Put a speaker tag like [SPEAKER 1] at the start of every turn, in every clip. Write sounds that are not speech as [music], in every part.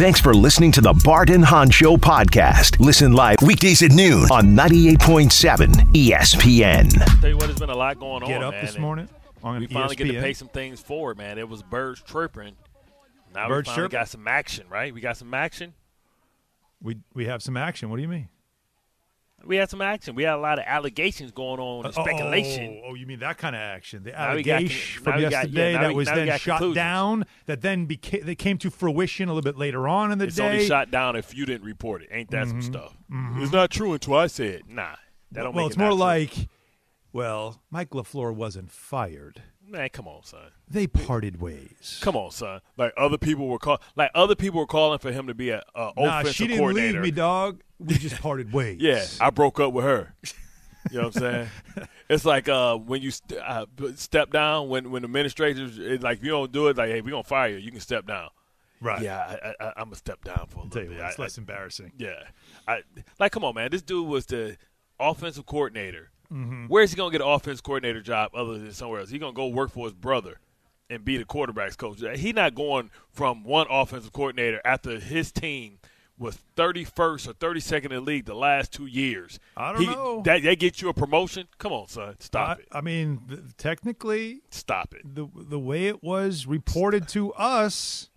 [SPEAKER 1] Thanks for listening to the Bart and Hahn Show podcast. Listen live weekdays at noon on 98.7 ESPN.
[SPEAKER 2] Tell you what, there's been a lot going
[SPEAKER 3] Get
[SPEAKER 2] on.
[SPEAKER 3] up
[SPEAKER 2] man,
[SPEAKER 3] this morning on
[SPEAKER 2] We finally get to pay some things forward, man. It was birds chirping. Now
[SPEAKER 3] Birds
[SPEAKER 2] we finally
[SPEAKER 3] chirping?
[SPEAKER 2] got some action, right? We got some action.
[SPEAKER 3] We we have some action. What do you mean?
[SPEAKER 2] We had some action. We had a lot of allegations going on and uh, oh, speculation.
[SPEAKER 3] Oh, oh, you mean that kind of action? The
[SPEAKER 2] Now we got
[SPEAKER 3] allegation from
[SPEAKER 2] we got-
[SPEAKER 3] yesterday
[SPEAKER 2] yeah,
[SPEAKER 3] that
[SPEAKER 2] we-
[SPEAKER 3] was then shot down. That then became they came to fruition a little bit later on in the
[SPEAKER 2] It's
[SPEAKER 3] day.
[SPEAKER 2] It's only shot down if you didn't report it. Ain't that some mm-hmm. stuff? Mm-hmm. It's not true until I said. Nah, that don't
[SPEAKER 3] well, it's more like, well, Mike LaFleur wasn't fired.
[SPEAKER 2] Man, come on, son.
[SPEAKER 3] They parted ways.
[SPEAKER 2] Come on, son. Like other people were call, like other people were calling for him to be a, a
[SPEAKER 3] Nah,
[SPEAKER 2] offensive
[SPEAKER 3] she didn't
[SPEAKER 2] coordinator.
[SPEAKER 3] leave me, dog. We just [laughs] parted ways.
[SPEAKER 2] Yeah, I broke up with her. You know what I'm saying? [laughs] it's like uh, when you st- uh, step down when when administrators it's like if you don't do it, like hey, we're gonna fire you. You can step down.
[SPEAKER 3] right.
[SPEAKER 2] Yeah, I, I, I'm gonna step down for a
[SPEAKER 3] I'll
[SPEAKER 2] little bit.
[SPEAKER 3] what, it's
[SPEAKER 2] I-
[SPEAKER 3] less embarrassing.
[SPEAKER 2] yeah, I, like come on, man. This dude was the offensive coordinator.
[SPEAKER 3] Mm-hmm.
[SPEAKER 2] Where's he gonna get an offense coordinator job other than somewhere else? He gonna go work for his brother and be the quarterbacks coach. He's not going from one offensive coordinator after his team was 31st or 32nd in the league the last two years.
[SPEAKER 3] I don't
[SPEAKER 2] He-
[SPEAKER 3] know.
[SPEAKER 2] That, that get you a promotion? Come on, son. Stop
[SPEAKER 3] I,
[SPEAKER 2] it.
[SPEAKER 3] I mean, th- technically,
[SPEAKER 2] Stop it.
[SPEAKER 3] the the way it was reported to us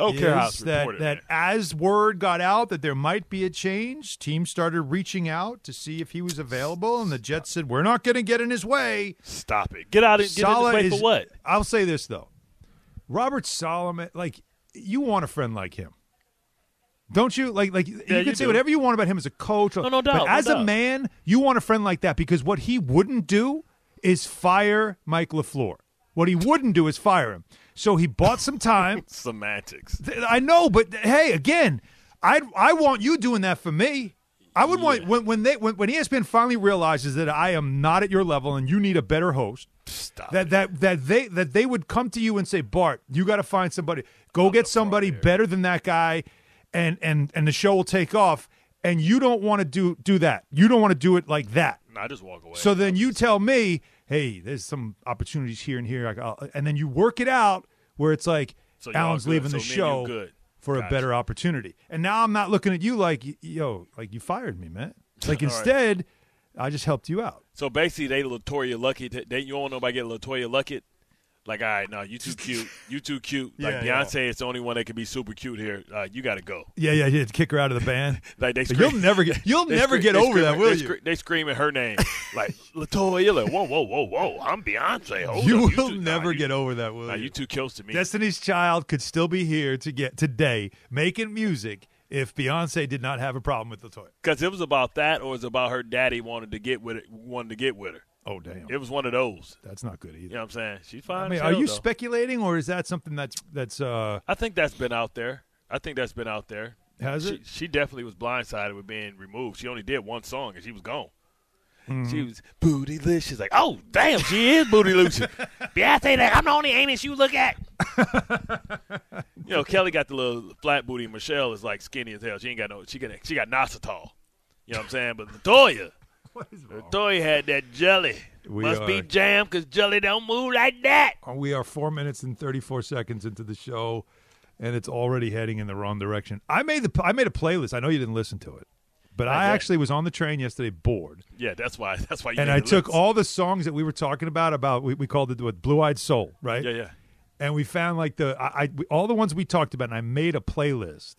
[SPEAKER 2] I don't care how it's
[SPEAKER 3] is that
[SPEAKER 2] reported,
[SPEAKER 3] that as word got out that there might be a change, teams started reaching out to see if he was available, and the Jets said, "We're not going to get in his way."
[SPEAKER 2] Stop it. Get out of get in
[SPEAKER 3] Saleh
[SPEAKER 2] this way
[SPEAKER 3] is-
[SPEAKER 2] for what?
[SPEAKER 3] I'll say this though, Robert Solomon, like you want a friend like him. Don't you like like you
[SPEAKER 2] you
[SPEAKER 3] can say
[SPEAKER 2] do.
[SPEAKER 3] whatever you want about him as a coach,
[SPEAKER 2] no no doubt,
[SPEAKER 3] but
[SPEAKER 2] no
[SPEAKER 3] as a
[SPEAKER 2] doubt.
[SPEAKER 3] man, you want a friend like that because what he wouldn't do is fire Mike LaFleur. What he wouldn't do is fire him. So he bought some time. [laughs]
[SPEAKER 2] Semantics.
[SPEAKER 3] I know, but hey, again, I I want you doing that for me. I would want when when they when, when ESPN finally realizes that I am not at your level and you need a better host.
[SPEAKER 2] Stop
[SPEAKER 3] That
[SPEAKER 2] it.
[SPEAKER 3] that that they that they would come to you and say, Bart, you got to find somebody. Go get somebody better than that guy, and and and the show will take off. And you don't want to do do that. You don't want to do it like that.
[SPEAKER 2] I just walk away.
[SPEAKER 3] So then you tell me, hey, there's some opportunities here and here, I'll- uh, and then you work it out where it's like
[SPEAKER 2] So
[SPEAKER 3] leaving
[SPEAKER 2] So
[SPEAKER 3] the
[SPEAKER 2] me and you
[SPEAKER 3] show
[SPEAKER 2] good.
[SPEAKER 3] for a better opportunity. And now I'm not looking at you like, yo, like you fired me, man. [laughs] Like
[SPEAKER 2] All right.
[SPEAKER 3] instead, I just helped you out.
[SPEAKER 2] So basically, they LeToya Luckett. They you don't want nobody get LeToya Luckett. Like, all right, no, you too cute. You too cute. [laughs] Like
[SPEAKER 3] Yeah, yeah.
[SPEAKER 2] Beyonce is the only one that can be super cute here. Uh, you got to go.
[SPEAKER 3] Yeah, yeah, yeah. Kick her out of the band. [laughs]
[SPEAKER 2] Like they scream,
[SPEAKER 3] you'll never get- [laughs] you'll never
[SPEAKER 2] scream-
[SPEAKER 3] get over that, will you?
[SPEAKER 2] scre- they screaming her name like LeToya. Like, whoa, whoa, whoa, whoa! I'm Beyonce. Hold
[SPEAKER 3] you
[SPEAKER 2] up.
[SPEAKER 3] will
[SPEAKER 2] too-
[SPEAKER 3] never
[SPEAKER 2] nah, you-
[SPEAKER 3] get over that, will
[SPEAKER 2] Nah,
[SPEAKER 3] you?
[SPEAKER 2] you too close to me.
[SPEAKER 3] Destiny's Child could still be here to get today making music if Beyonce did not have a problem with LeToya.
[SPEAKER 2] Because it was about that, or it was about her daddy wanted to get with it, wanted to get with her.
[SPEAKER 3] Oh damn,
[SPEAKER 2] It was one of those.
[SPEAKER 3] that's not good either.
[SPEAKER 2] You know what I'm saying? She's fine.
[SPEAKER 3] I mean, are
[SPEAKER 2] hell,
[SPEAKER 3] you
[SPEAKER 2] though.
[SPEAKER 3] speculating, or is that something that's that's uh
[SPEAKER 2] I think that's been out there. I think that's been out there.
[SPEAKER 3] has
[SPEAKER 2] She,
[SPEAKER 3] it?
[SPEAKER 2] she definitely was blindsided with being removed. She only did one song and she was gone.
[SPEAKER 3] Mm-hmm.
[SPEAKER 2] She was bootylicious. Like, oh damn, she is bootylicious. [laughs] Beyonce, like, I'm the only anus you look at. [laughs] you know, Kelly got the little flat booty. Michelle is like skinny as hell. She ain't got no. She got she got Nositol. You know what I'm saying? But LeToya, [laughs] LeToya had that jelly.
[SPEAKER 3] We
[SPEAKER 2] Must be jam because jelly don't move like that.
[SPEAKER 3] Uh, We are four minutes and thirty four seconds into the show, and it's already heading in the wrong direction. I made the I made a playlist. I know you didn't listen to it, but I,
[SPEAKER 2] I
[SPEAKER 3] actually was on the train yesterday, bored,
[SPEAKER 2] Yeah, that's why. That's why. You
[SPEAKER 3] and I took
[SPEAKER 2] list.
[SPEAKER 3] all the songs that we were talking about. About we, we called it what Blue Eyed Soul, right?
[SPEAKER 2] Yeah, yeah.
[SPEAKER 3] and we found like the I, I all the ones we talked about, and I made a playlist.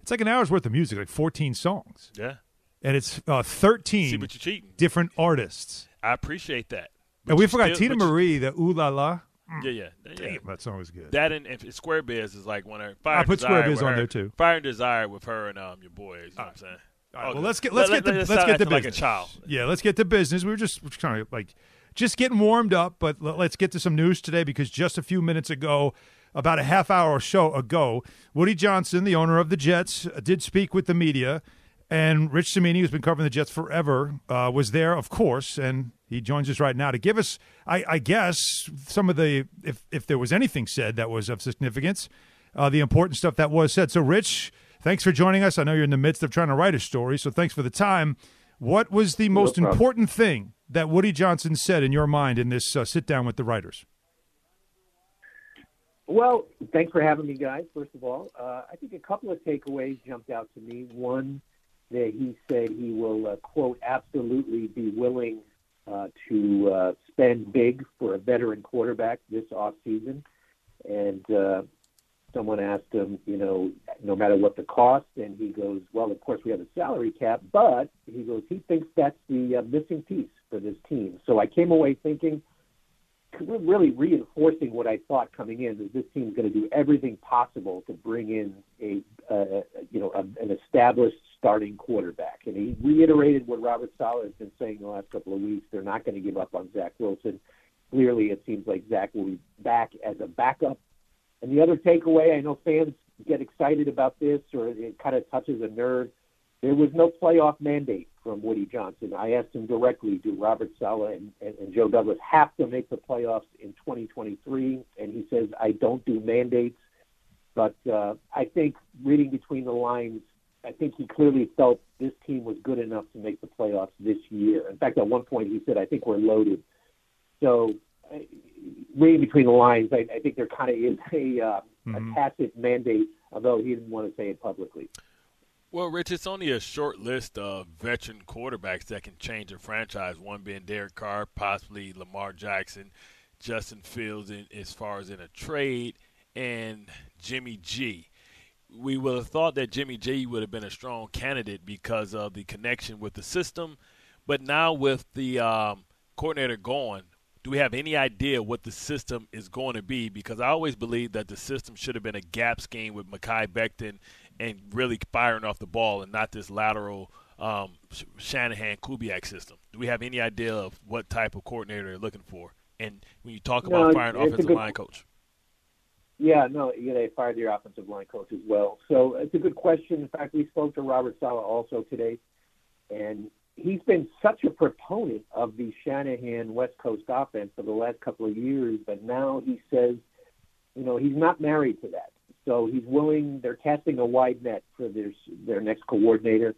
[SPEAKER 3] It's like an hour's worth of music, like fourteen songs,
[SPEAKER 2] Yeah.
[SPEAKER 3] And it's uh,
[SPEAKER 2] See,
[SPEAKER 3] thirteen
[SPEAKER 2] but you're cheating.
[SPEAKER 3] different artists.
[SPEAKER 2] I appreciate that. But
[SPEAKER 3] and we forgot
[SPEAKER 2] still- Teena
[SPEAKER 3] Marie, the Ooh La La.
[SPEAKER 2] Yeah, yeah, yeah.
[SPEAKER 3] That song was good.
[SPEAKER 2] That and, and Square Biz is like one of Fire
[SPEAKER 3] I put Square Biz on
[SPEAKER 2] her-
[SPEAKER 3] there, too.
[SPEAKER 2] Fire and Desire with her and um your boys. You know what I'm saying?
[SPEAKER 3] All right, well, let's get let's
[SPEAKER 2] Let-
[SPEAKER 3] get to
[SPEAKER 2] let-
[SPEAKER 3] let's get the
[SPEAKER 2] acting like a child.
[SPEAKER 3] Yeah, let's get to business. We were just trying to like just getting warmed up, but let- let's get to some news today because just a few minutes ago, about a half hour or so ago. Woody Johnson, the owner of the Jets, did speak with the media, and Rich Cimini, who's been covering the Jets forever, uh, was there, of course, and he joins us right now to give us, I, I guess, some of the if if there was anything said that was of significance, uh, the important stuff that was said. So, Rich, thanks for joining us. I know you're in the midst of trying to write a story, so thanks for the time. What was the most
[SPEAKER 4] problem.
[SPEAKER 3] important thing that Woody Johnson said in your mind in this uh, sit down with the writers?
[SPEAKER 4] Well, thanks for having me, guys. First of all, uh, I think a couple of takeaways jumped out to me. One, that he said he will, uh, quote, absolutely be willing uh, to uh, spend big for a veteran quarterback this offseason. And uh, someone asked him, you know, no matter what the cost, and he goes, well, of course we have a salary cap, but he goes, he thinks that's the uh, missing piece for this team. So I came away thinking, really reinforcing what I thought coming in is this team's going to do everything possible to bring in a, uh, you know, a, an established starting quarterback. And he reiterated what Robert Saleh has been saying the last couple of weeks. They're not going to give up on Zach Wilson. Clearly, it seems like Zach will be back as a backup. And the other takeaway, I know fans get excited about this, or it kind of touches a nerve. There was no playoff mandate from Woody Johnson. I asked him directly, do Robert Saleh and, and, and Joe Douglas have to make the playoffs in 2023? And he says, I don't do mandates. But uh, I think reading between the lines, I think he clearly felt this team was good enough to make the playoffs this year. In fact, at one point he said, I think we're loaded. So uh, reading between the lines, I, I think there kind of is a, uh,
[SPEAKER 3] Mhm.
[SPEAKER 4] a tacit mandate, although he didn't want to say it publicly.
[SPEAKER 2] Well, Rich, it's only a short list of veteran quarterbacks that can change a franchise. One being Derek Carr, possibly Lamar Jackson, Justin Fields, in, as far as in a trade, and Jimmy G. We would have thought that Jimmy G would have been a strong candidate because of the connection with the system, but now with the um, coordinator gone, do we have any idea what the system is going to be? Because I always believe that the system should have been a gap scheme with Mekhi Becton and really firing off the ball and not this lateral um, Shanahan Kubiak system. Do we have any idea of what type of coordinator they're looking for? And when you talk
[SPEAKER 4] No,
[SPEAKER 2] about firing offensive
[SPEAKER 4] good-
[SPEAKER 2] line coach,
[SPEAKER 4] Yeah, no, yeah, they fired their offensive line coach as well. So it's a good question. In fact, we spoke to Robert Saleh also today, and he's been such a proponent of the Shanahan West Coast offense for the last couple of years, but now he says, you know, he's not married to that. So he's willing. They're casting a wide net for their their next coordinator,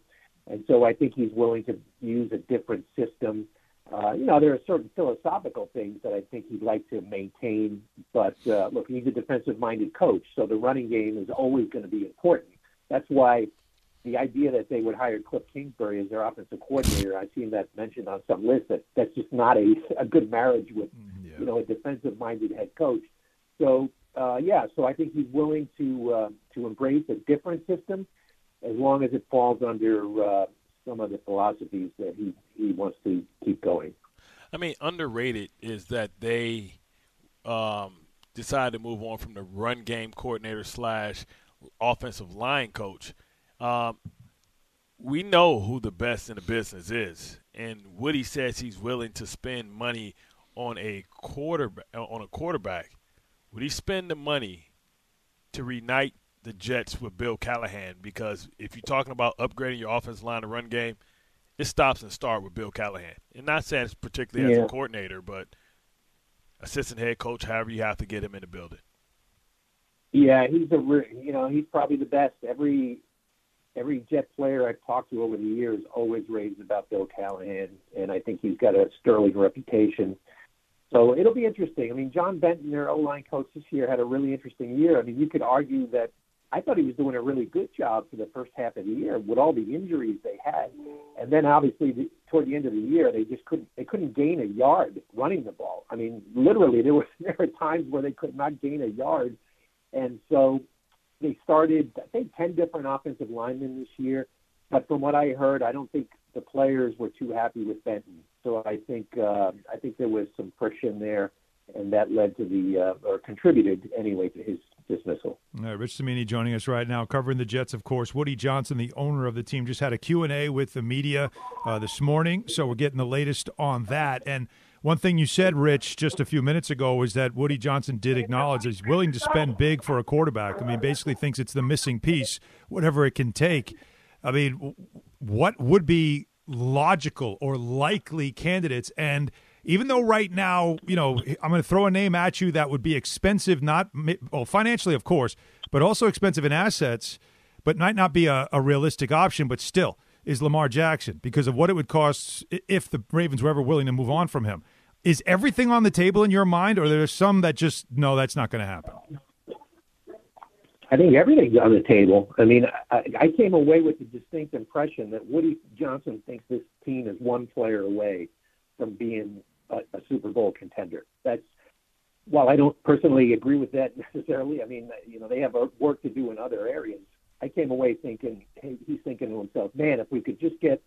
[SPEAKER 4] and so I think he's willing to use a different system. Uh, you know, there are certain philosophical things that I think he'd like to maintain. But uh, look, he's a defensive-minded coach, so the running game is always going to be important. That's why the idea that they would hire Cliff Kingsbury as their offensive coordinator, I've seen that mentioned on some lists. That that's just not a a good marriage with you know a defensive-minded head coach. So uh, yeah, so I think he's willing to uh, to embrace a different system as long as it falls under uh, some of the philosophies that he he wants to keep going.
[SPEAKER 2] I mean, underrated is that they um, decided to move on from the run game coordinator slash offensive line coach. Um, we know who the best in the business is, and Woody says he's willing to spend money on a quarterback. On a quarterback, would he spend the money to reunite the Jets with Bill Callahan? Because if you're talking about upgrading your offensive line to run game, it stops and starts with Bill Callahan. And not saying it's particularly as a coordinator, but assistant head coach, however you have to get him in the building.
[SPEAKER 4] Yeah, he's a re- you know he's probably the best. Every every Jet player I've talked to over the years always raves about Bill Callahan, and I think he's got a sterling reputation. So it'll be interesting. I mean, John Benton, their O line coach this year, had a really interesting year. I mean, you could argue that I thought he was doing a really good job for the first half of the year with all the injuries they had, and then obviously the, toward the end of the year they just couldn't they couldn't gain a yard running the ball. I mean, literally there were [laughs] there were times where they could not gain a yard, and so they started I think ten different offensive linemen this year. But from what I heard, I don't think the players were too happy with Benton. So I think uh, I think there was some friction there, and that led to the uh, or contributed anyway to his dismissal.
[SPEAKER 3] Rich Cimini joining us right now, covering the Jets, of course. Woody Johnson, the owner of the team, just had a Q&A with the media uh, this morning, so we're getting the latest on that. And One thing you said, Rich, just a few minutes ago was that Woody Johnson did acknowledge he's willing to spend big for a quarterback. I mean, basically thinks it's the missing piece, whatever it can take. I mean, what would be logical or likely candidates? And even though right now, you know, I'm going to throw a name at you that would be expensive, not well financially, of course, but also expensive in assets, but might not be a, a realistic option. But still, is Lamar Jackson because of what it would cost if the Ravens were ever willing to move on from him. Is everything on the table in your mind, or there's some that just no, that's not going to happen?
[SPEAKER 4] I think everything's on the table. I mean, I, I came away with the distinct impression that Woody Johnson thinks this team is one player away from being a, a Super Bowl contender. That's while I don't personally agree with that [laughs] necessarily. I mean, you know, they have work to do in other areas. I came away thinking he's thinking to himself, man, if we could just get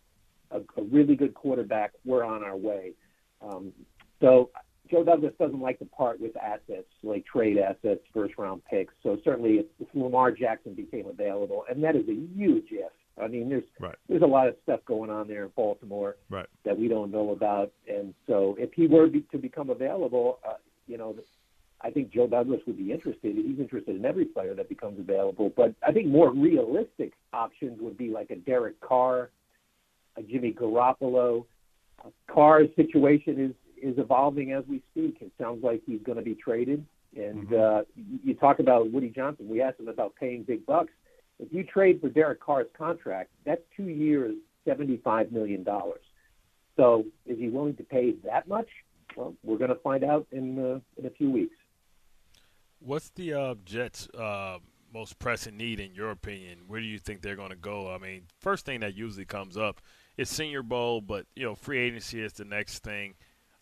[SPEAKER 4] a, a really good quarterback, we're on our way. Um, so Joe Douglas doesn't like to part with assets like trade assets, first round picks. So certainly, if, if Lamar Jackson became available, and that is a huge if. I mean, there's
[SPEAKER 3] right.
[SPEAKER 4] there's a lot of stuff going on there in Baltimore
[SPEAKER 3] right.
[SPEAKER 4] that we don't know about, and so if he were be, to become available, uh, you know, I think Joe Douglas would be interested. He's interested in every player that becomes available. But I think more realistic options would be like a Derek Carr, a Jimmy Garoppolo. Carr's situation is is evolving as we speak. It sounds like he's going to be traded. And mm-hmm. uh, you talk about Woody Johnson. We asked him about paying big bucks. If you trade for Derek Carr's contract, that's two years, seventy-five million dollars. So, is he willing to pay that much? Well, we're going to find out in uh, in a few weeks.
[SPEAKER 2] What's the uh, Jets' uh, most pressing need, in your opinion? Where do you think they're going to go? I mean, first thing that usually comes up is Senior Bowl, but you know, free agency is the next thing.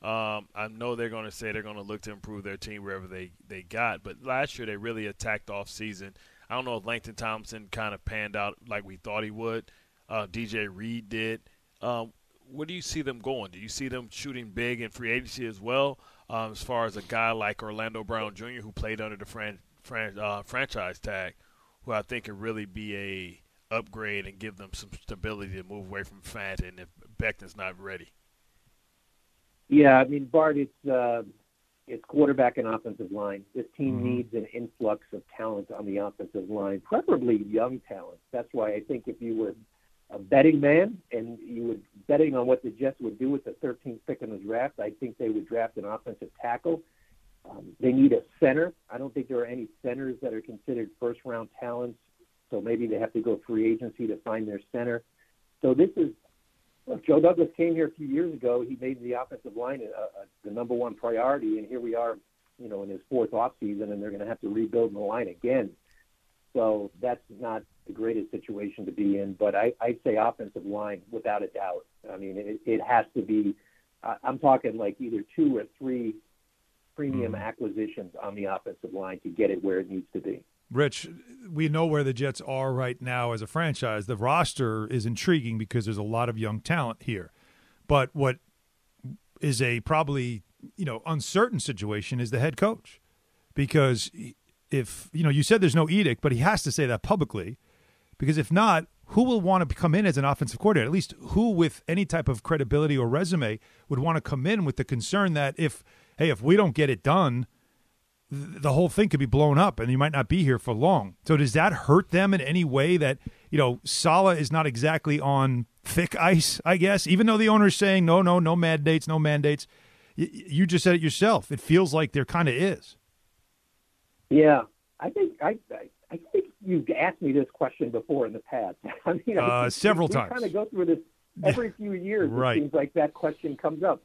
[SPEAKER 2] Um, I know they're going to say they're going to look to improve their team wherever they, they got, but last year they really attacked off season. I don't know if Laken Tomlinson kind of panned out like we thought he would. Uh, DJ Reed did. Um, where do you see them going? Do you see them shooting big in free agency as well? um, as far as a guy like Orlando Brown Jr., who played under the fran- fran- uh, franchise tag, who I think could really be a upgrade and give them some stability to move away from Fant and if Becton's not ready.
[SPEAKER 4] Yeah, I mean Bart, it's uh, it's quarterback and offensive line. This team
[SPEAKER 3] mm-hmm.
[SPEAKER 4] needs an influx of talent on the offensive line, preferably young talent. That's why I think if you were a betting man and you were betting on what the Jets would do with the 13th pick in the draft, I think they would draft an offensive tackle. Um, they need a center. I don't think there are any centers that are considered first round talents, so maybe they have to go free agency to find their center. So this is look, Joe Douglas came here a few years ago. He made the offensive line a, a, the number one priority, and here we are, you know, in his fourth off season, and they're going to have to rebuild the line again. So that's not the greatest situation to be in. But I, I'd say offensive line without a doubt. I mean, it, it has to be. I'm talking like either two or three premium mm. acquisitions on the offensive line to get it where it needs to be.
[SPEAKER 3] Rich, we know where the Jets are right now as a franchise. The roster is intriguing because there's a lot of young talent here. But what is a probably, you know, uncertain situation is the head coach. Because if, you know, you said there's no edict, but he has to say that publicly because if not, who will want to come in as an offensive coordinator? At least who with any type of credibility or resume would want to come in with the concern that if, hey, if we don't get it done, the whole thing could be blown up and you might not be here for long. So does that hurt them in any way that, you know, Saleh is not exactly on thick ice, I guess, even though the owner is saying, no, no, no mandates, no mandates. Y- you just said it yourself. It feels like there kind of is.
[SPEAKER 4] Yeah. I think I, I I think you've asked me this question before in the past. [laughs] I mean,
[SPEAKER 3] uh, several
[SPEAKER 4] we,
[SPEAKER 3] times.
[SPEAKER 4] We kind of go through this every [laughs] few years.
[SPEAKER 3] right.
[SPEAKER 4] It seems like that question comes up.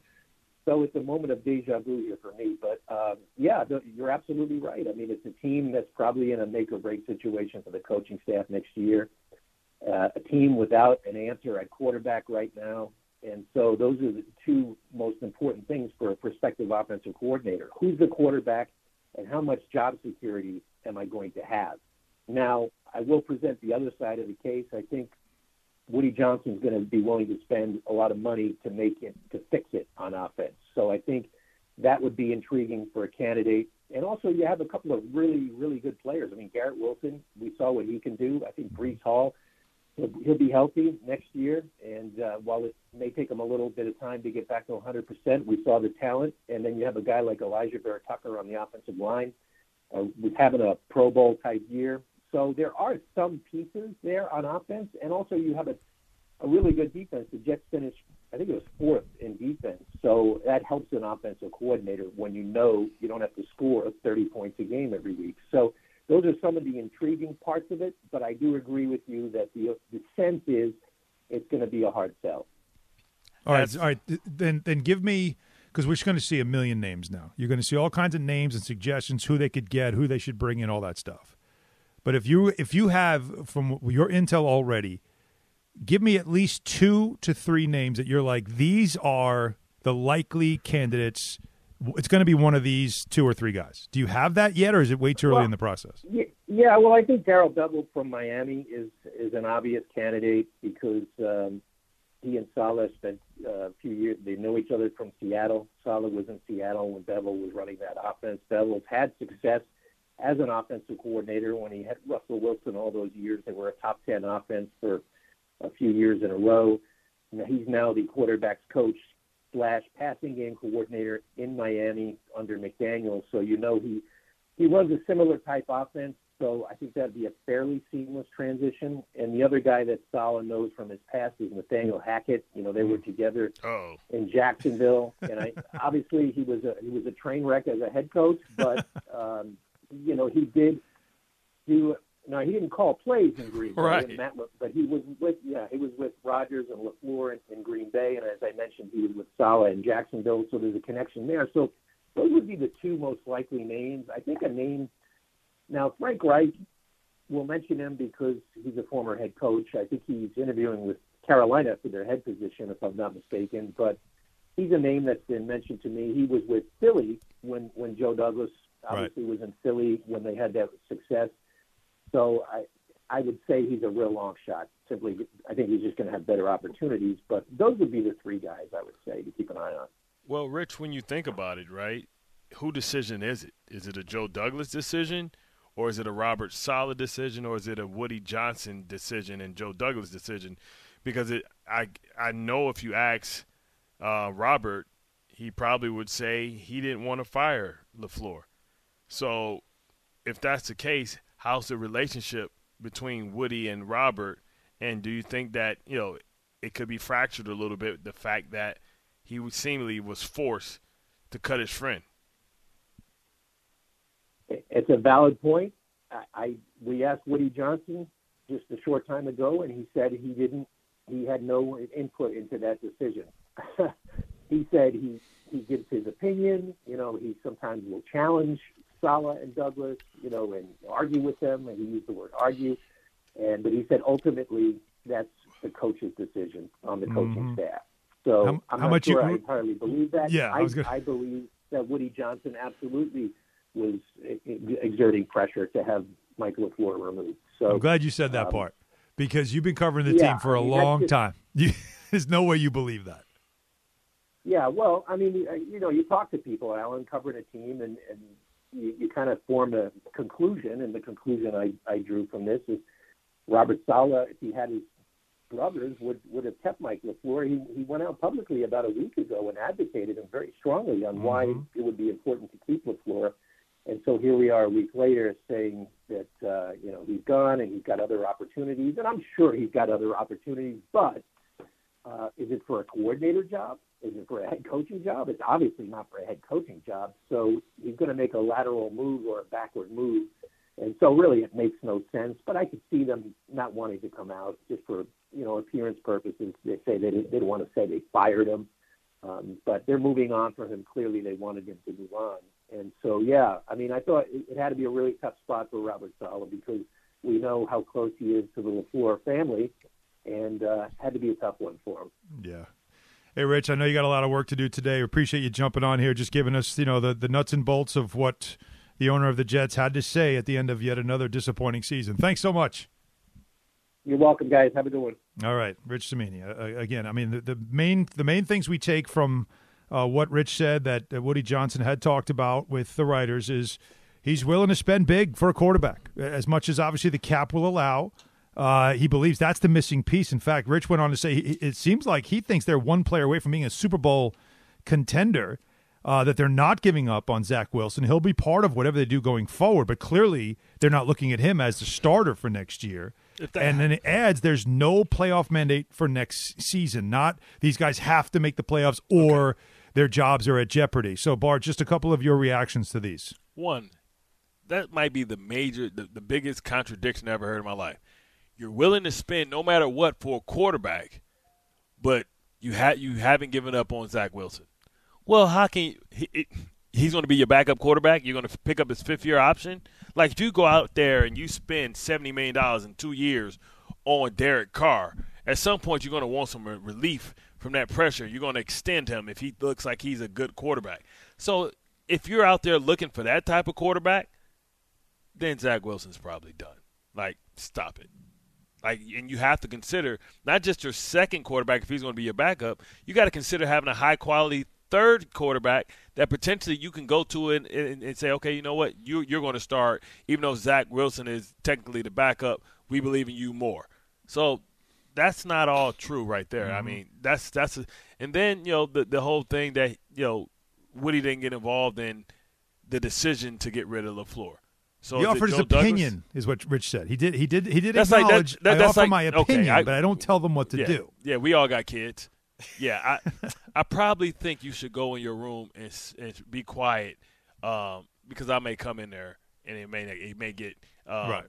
[SPEAKER 4] So it's a moment of deja vu here for me. But um, yeah, you're absolutely right. I mean, it's a team that's probably in a make or break situation for the coaching staff next year. Uh, a team without an answer at quarterback right now. And so those are the two most important things for a prospective offensive coordinator. Who's the quarterback and how much job security am I going to have? Now, I will present the other side of the case. I think Woody Johnson's going to be willing to spend a lot of money to make it to fix it on offense. So I think that would be intriguing for a candidate. And also, you have a couple of really, really good players. I mean, Garrett Wilson, we saw what he can do. I think Breece Hall he'll, he'll be healthy next year. And uh, while it may take him a little bit of time to get back to 100%, we saw the talent. And then you have a guy like Alijah Vera-Tucker on the offensive line, uh, was having a Pro Bowl type year. So there are some pieces there on offense, and also you have a, a really good defense. The Jets finished, I think it was fourth in defense. So that helps an offensive coordinator when you know you don't have to score 30 points a game every week. So those are some of the intriguing parts of it. But I do agree with you that the the sense is it's going to be a hard sell.
[SPEAKER 3] All right, all right. Then then give me because we're just going to see a million names now. You're going to see all kinds of names and suggestions, who they could get, who they should bring in, all that stuff. But if you if you have from your intel already, give me at least two to three names that you're like these are the likely candidates. It's going to be one of these two or three guys. Do you have that yet, or is it way too early
[SPEAKER 4] Well,
[SPEAKER 3] in the process?
[SPEAKER 4] Yeah, well, I think Daryl Douglas from Miami is is an obvious candidate because um, he and Saleh spent uh, a few years. They know each other from Seattle. Saleh was in Seattle when Bevell was running that offense. Bevell's had success as an offensive coordinator when he had Russell Wilson all those years. They were a top ten offense for a few years in a row. Know, he's now the quarterbacks coach slash passing game coordinator in Miami under McDaniel. So you know he he runs a similar type offense. So I think that'd be a fairly seamless transition. And the other guy that Saleh knows from his past is Nathaniel Hackett. You know, they were together
[SPEAKER 2] Oh,
[SPEAKER 4] in Jacksonville, and I obviously he was a he was a train wreck as a head coach, but [laughs] um, you know he did do. No, he didn't call plays in Green Bay,
[SPEAKER 2] Right.
[SPEAKER 4] but he was with yeah he was with Rodgers and LaFleur in, in Green Bay, and as I mentioned, he was with Saleh in Jacksonville, so there's a connection there. So those would be the two most likely names. I think a name now Frank Reich. We'll mention him because he's a former head coach. I think he's interviewing with Carolina for their head position, if I'm not mistaken. But he's a name that's been mentioned to me. He was with Philly when when Joe Douglas obviously was in Philly when they had that success. So I I would say he's a real long shot. Simply, I think he's just going to have better opportunities. But those would be the three guys I would say to keep an eye on.
[SPEAKER 2] well, Rich, when you think about it, right? Who decision is it? Is it a Joe Douglas decision, or is it a Robert Saleh decision, or is it a Woody Johnson decision and Joe Douglas decision? Because it, I, I know if you ask uh, Robert, he probably would say he didn't want to fire LaFleur. So, if that's the case, how's the relationship between Woody and Robert? And do you think that you know it could be fractured a little bit? The fact that he seemingly was forced to cut his friend.
[SPEAKER 4] It's a valid point. I, I we asked Woody Johnson just a short time ago, and he said he didn't. He had no input into that decision. [laughs] he said he he gives his opinion. You know, he sometimes will challenge Saleh and Douglas. You know, and argue with them. And he used the word argue. And but he said ultimately that's the coach's decision on the coaching staff. So
[SPEAKER 3] How-
[SPEAKER 4] I'm
[SPEAKER 3] how
[SPEAKER 4] not
[SPEAKER 3] much
[SPEAKER 4] sure
[SPEAKER 3] you-
[SPEAKER 4] I entirely believe that.
[SPEAKER 3] Yeah, I
[SPEAKER 4] I,
[SPEAKER 3] gonna-
[SPEAKER 4] I believe that Woody Johnson absolutely was exerting pressure to have Mike LaFleur removed. So
[SPEAKER 3] I'm glad you said that
[SPEAKER 4] um,
[SPEAKER 3] part because you've been covering the
[SPEAKER 4] yeah,
[SPEAKER 3] team for a
[SPEAKER 4] I mean,
[SPEAKER 3] long
[SPEAKER 4] just-
[SPEAKER 3] time. [laughs] You, there's no way you believe that.
[SPEAKER 4] Yeah, well, I mean, you- you know, you talk to people, Alan, covering a team, and, and you, you kind of form a conclusion. And the conclusion I, I drew from this is Robert Saleh, if he had his brothers, would would have kept Mike LaFleur. He he went out publicly about a week ago and advocated him very strongly on why it would be important to keep LaFleur. And so here we are a week later saying that uh, you know he's gone and he's got other opportunities, and I'm sure he's got other opportunities, but uh, is it for a coordinator job? Is it for a head coaching job? It's obviously not for a head coaching job. So he's going to make a lateral move or a backward move. And so really it makes no sense. But I could see them not wanting to come out just for, you know, appearance purposes. They say they didn't, they didn't want to say they fired him. Um, but they're moving on from him. Clearly they wanted him to move on. And so, yeah, I mean, I thought it, it had to be a really tough spot for Robert Saleh because we know how close he is to the LaFleur family and uh, had to be a tough one for him.
[SPEAKER 3] Yeah. Hey, Rich, I know you got a lot of work to do today. Appreciate you jumping on here, just giving us, you know, the, the nuts and bolts of what the owner of the Jets had to say at the end of yet another disappointing season. Thanks so much.
[SPEAKER 4] You're welcome, guys. Have a good one.
[SPEAKER 3] All right, Rich Cimini. Uh, again, I mean, the, the main the main things we take from uh, what Rich said that uh, Woody Johnson had talked about with the writers is he's willing to spend big for a quarterback, as much as obviously the cap will allow. Uh, he believes that's the missing piece. In fact, Rich went on to say he- it seems like he thinks they're one player away from being a Super Bowl contender. Uh, that they're not giving up on Zach Wilson. He'll be part of whatever they do going forward, but clearly they're not looking at him as the starter for next year. And then it adds there's no playoff mandate for next season. Not these guys have to make the playoffs or their jobs are at jeopardy. So, Bart, just a couple of your reactions to these.
[SPEAKER 2] One, that might be the major, the, the biggest contradiction I ever heard in my life. You're willing to spend no matter what for a quarterback, but you ha- you haven't given up on Zach Wilson. Well, how can you, he, he's going to be your backup quarterback? You're going to pick up his fifth year option? Like if you go out there and you spend seventy million dollars in two years on Derek Carr, at some point you're going to want some relief from that pressure. You're going to extend him if he looks like he's a good quarterback. So if you're out there looking for that type of quarterback, then Zach Wilson's probably done. Like, stop it. Like, and you have to consider not just your second quarterback if he's going to be your backup. You got to consider having a high quality third quarterback that potentially you can go to and, and, and say, okay, you know what, you, you're going to start, even though Zach Wilson is technically the backup. We believe in you more. So that's not all true right there. I mm-hmm. mean, that's that's a, and then you know the the whole thing that you know Woody didn't get involved in the decision to get rid of LaFleur. So
[SPEAKER 3] he offered his
[SPEAKER 2] Joe Douglas?
[SPEAKER 3] opinion, is what Rich said. He did. He did. He did
[SPEAKER 2] That's like that-
[SPEAKER 3] acknowledge.
[SPEAKER 2] that-
[SPEAKER 3] I offer
[SPEAKER 2] like-
[SPEAKER 3] my
[SPEAKER 2] okay,
[SPEAKER 3] opinion,
[SPEAKER 2] I-
[SPEAKER 3] but I don't tell them what to
[SPEAKER 2] yeah,
[SPEAKER 3] do.
[SPEAKER 2] Yeah, we all got kids. Yeah, I [laughs] I probably think you should go in your room and, and be quiet um, because I may come in there and it may it may get um,
[SPEAKER 3] Right.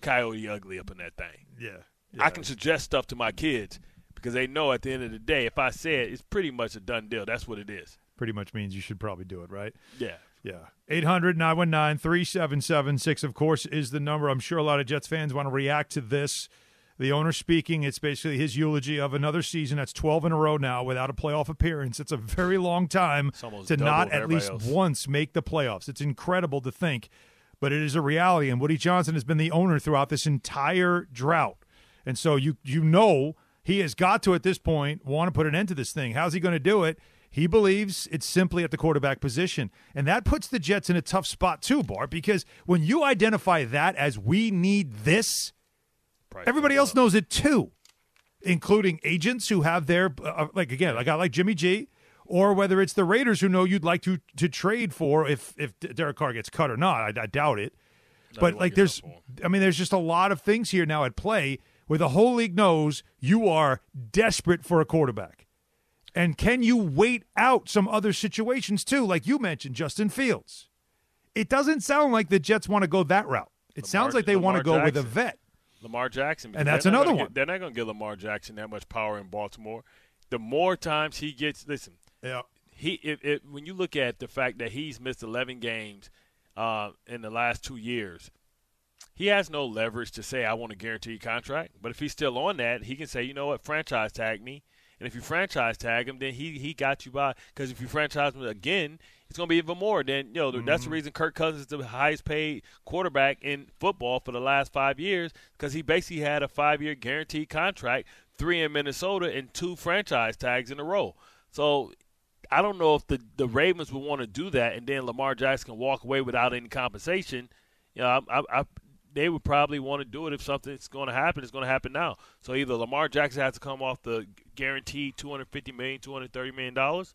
[SPEAKER 2] coyote ugly up in that thing.
[SPEAKER 3] Yeah.
[SPEAKER 2] I can suggest stuff to my kids because they know at the end of the day, if I say it, it's pretty much a done deal. That's what it is.
[SPEAKER 3] Pretty much means you should probably do it, right?
[SPEAKER 2] Yeah.
[SPEAKER 3] Yeah. 800 919 3776, of course, is the number. I'm sure a lot of Jets fans want to react to this. The owner speaking, it's basically his eulogy of another season. That's 12 in a row now without a playoff appearance. It's a very long time to not at least
[SPEAKER 2] else.
[SPEAKER 3] once make the playoffs. It's incredible to think, but it is a reality. And Woody Johnson has been the owner throughout this entire drought. And so you you know he has got to at this point want to put an end to this thing. How's he going to do it? He believes it's simply at the quarterback position. And that puts the Jets in a tough spot too, Bart, because when you identify that as we need this, everybody else knows it too, including agents who have their uh, like again, like I like Jimmy G, or whether it's the Raiders who know you'd like to to trade for if if Derek Carr gets cut or not. I, I doubt it. but like there's, I mean, there's just a lot of things here now at play where the whole league knows you are desperate for a quarterback. And can you wait out some other situations too? Like you mentioned, Justin Fields. It doesn't sound like the Jets want to go that route. It sounds like they want to
[SPEAKER 2] Lamar
[SPEAKER 3] go with a vet.
[SPEAKER 2] Lamar Jackson.
[SPEAKER 3] And that's another one.
[SPEAKER 2] Get, they're not going to give Lamar Jackson that much power in Baltimore. The more times he gets, listen,
[SPEAKER 3] Yeah.
[SPEAKER 2] he if, if, when you look at the fact that he's missed 11 games uh, in the last two years, he has no leverage to say I want a guaranteed contract. But if he's still on that, he can say, you know what, franchise tag me. And if you franchise tag him, then he he got you by. Because if you franchise him again, it's going to be even more. Then you know that's the mm-hmm. reason Kirk Cousins is the highest paid quarterback in football for the last five years because he basically had a five year guaranteed contract, three in Minnesota and two franchise tags in a row. So I don't know if the the Ravens would want to do that, and then Lamar Jackson can walk away without any compensation. You know, I, I, I, they would probably want to do it if something's going to happen. It's going to happen now. So either Lamar Jackson has to come off the guaranteed two hundred fifty million, two hundred thirty million dollars,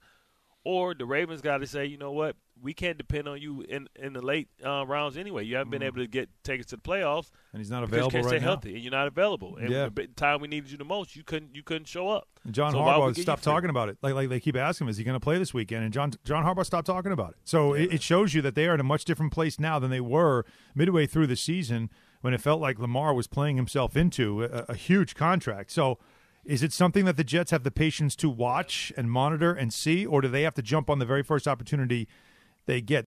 [SPEAKER 2] or the Ravens got to say, you know what, we can't depend on you in in the late uh, rounds anyway. You haven't been able to get take us to the playoffs
[SPEAKER 3] And he's not
[SPEAKER 2] because you
[SPEAKER 3] available
[SPEAKER 2] can't
[SPEAKER 3] right
[SPEAKER 2] stay
[SPEAKER 3] now.
[SPEAKER 2] healthy, and you're not available. And
[SPEAKER 3] Yeah.
[SPEAKER 2] the time we needed you the most, you couldn't you couldn't show up.
[SPEAKER 3] And John
[SPEAKER 2] So why would we
[SPEAKER 3] Harbaugh stopped talking about it. Like, like they keep asking him, is he going to play this weekend? And John John Harbaugh stopped talking about it. So it, it shows you that they are in a much different place now than they were midway through the season when it felt like Lamar was playing himself into a, a huge contract. So is it something that the Jets have the patience to watch and monitor and see, or do they have to jump on the very first opportunity they get?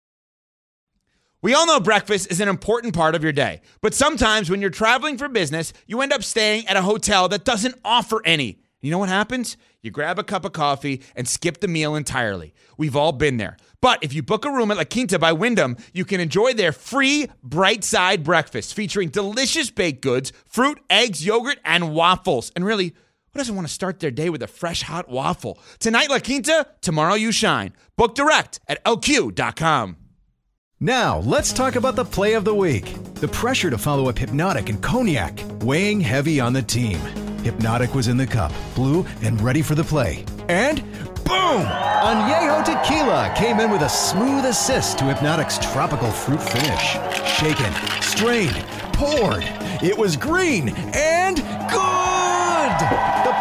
[SPEAKER 5] We all know breakfast is an important part of your day, but sometimes when you're traveling for business, you end up staying at a hotel that doesn't offer any. You know what happens? You grab a cup of coffee and skip the meal entirely. We've all been there. But if you book a room at La Quinta by Wyndham, you can enjoy their free bright side breakfast featuring delicious baked goods, fruit, eggs, yogurt, and waffles. And really, who doesn't want to start their day with a fresh hot waffle? Tonight, La Quinta, tomorrow, you shine. Book direct at lq.com.
[SPEAKER 6] Now, let's talk about the play of the week. The pressure to follow up Hpnotiq and Cognac. weighing heavy on the team. Hpnotiq was in the cup, blue and ready for the play. And boom! Añejo Tequila came in with a smooth assist to Hpnotiq's tropical fruit finish. Shaken, strained, poured. It was green and good!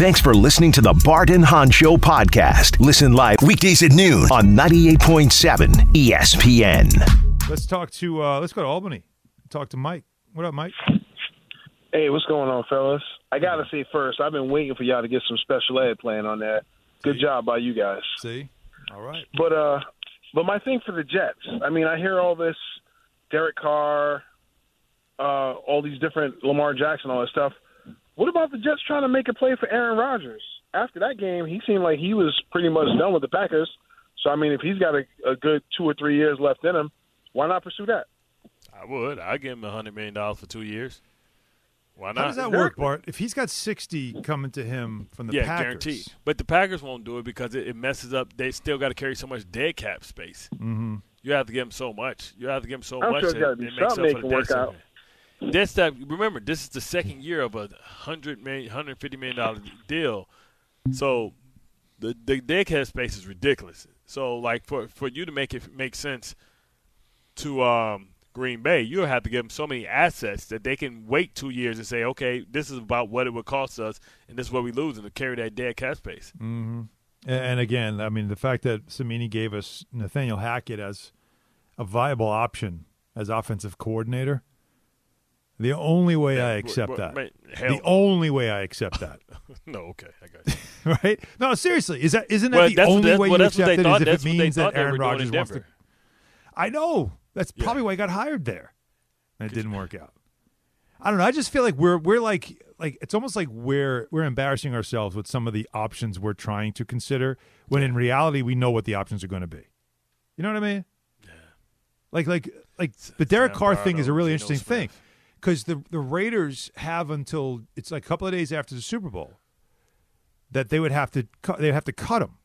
[SPEAKER 1] Thanks for listening to the Bart and Hahn Show podcast. Listen live weekdays at noon on 98.7 ESPN.
[SPEAKER 3] Let's talk to uh, let's go to Albany. Talk to Mike. What up, Mike?
[SPEAKER 7] Hey, what's going on, fellas? I gotta say first, I've been waiting for y'all to get some special ed playing on that. Good job by you guys.
[SPEAKER 3] See, all right.
[SPEAKER 7] But uh, but my thing for the Jets, I mean, I hear all this, Derek Carr, uh, all these different Lamar Jackson, all that stuff. What about the Jets trying to make a play for Aaron Rodgers? After that game, he seemed like he was pretty much done with the Packers. So I mean, if he's got a, a good two or three years left in him, why not pursue that?
[SPEAKER 2] I would. I'd give him a hundred million dollars for two years. Why not?
[SPEAKER 3] How does that work, Bart? If he's got sixty coming to him from the Packers.
[SPEAKER 2] yeah,
[SPEAKER 3] Packers,
[SPEAKER 2] guaranteed. But the Packers won't do it because it, it messes up. They still got to carry so much dead cap space.
[SPEAKER 3] Mm-hmm.
[SPEAKER 2] You have to give them so much. You have to give them so
[SPEAKER 7] I'm
[SPEAKER 2] much.
[SPEAKER 7] sure it's gotta be
[SPEAKER 2] it makes up for the
[SPEAKER 7] work
[SPEAKER 2] dead
[SPEAKER 7] out.
[SPEAKER 2] cap. That's that. Remember, this is the second year of a hundred million, hundred fifty million dollar deal. So the the dead cap space is ridiculous. So like for for you to make it make sense to um, Green Bay, you have to give them so many assets that they can wait two years and say, okay, this is about what it would cost us, and this is what we lose, and to carry that dead cap space.
[SPEAKER 3] Mm-hmm. And again, I mean, the fact that Cimini gave us Nathaniel Hackett as a viable option as offensive coordinator, the only way
[SPEAKER 2] Yeah,
[SPEAKER 3] I accept
[SPEAKER 2] but,
[SPEAKER 3] that,
[SPEAKER 2] man, hell
[SPEAKER 3] the only way I accept [laughs] that,
[SPEAKER 2] no, okay, I got [laughs] you.
[SPEAKER 3] right? No, seriously, is that isn't that
[SPEAKER 2] Well,
[SPEAKER 3] the only way
[SPEAKER 2] well,
[SPEAKER 3] you accept it?
[SPEAKER 2] thought-
[SPEAKER 3] Is if it means that Aaron Rodgers wants to. I know that's probably why I got hired there, and it didn't work out. I don't know. I just feel like we're we're like like it's almost like we're we're embarrassing ourselves with some of the options we're trying to consider when in reality we know what the options are going to be. You know what I mean? Yeah. Like like like the Derek
[SPEAKER 2] Sam
[SPEAKER 3] Carr thing is a really
[SPEAKER 2] Geno
[SPEAKER 3] interesting thing
[SPEAKER 2] Smith.
[SPEAKER 3] Because the the Raiders have until it's like a couple of days after the Super Bowl that they would have to cut they have to cut him.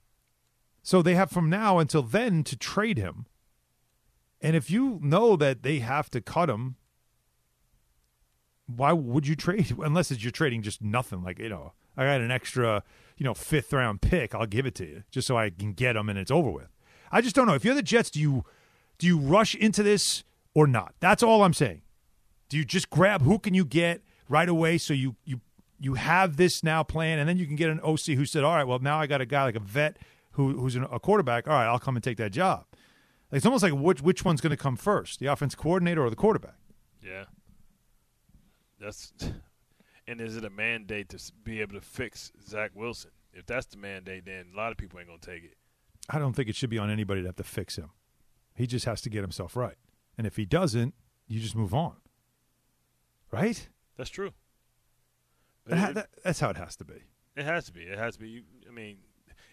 [SPEAKER 3] So they have from now until then to trade him. And if you know that they have to cut him, why would you trade [laughs] unless it's you're trading just nothing like, you know, I got an extra, you know, fifth round pick, I'll give it to you just so I can get him and it's over with. I just don't know. If you're the Jets, do you do you rush into this or not? That's all I'm saying. Do you just grab who can you get right away so you you you have this now plan and then you can get an OC who said, "All right, well now I got a guy like a vet who who's an, a quarterback. All right, I'll come and take that job." Like, it's almost like which which one's going to come first, the offense coordinator or the quarterback?
[SPEAKER 2] Yeah. That's [laughs] and is it a mandate to be able to fix Zach Wilson? If that's the mandate, then a lot of people ain't gonna take it.
[SPEAKER 3] I don't think it should be on anybody to have to fix him. He just has to get himself right. And if he doesn't, you just move on. Right?
[SPEAKER 2] That's true.
[SPEAKER 3] That ha- that- that's how it has to be.
[SPEAKER 2] It has to be. It has to be. You, I mean,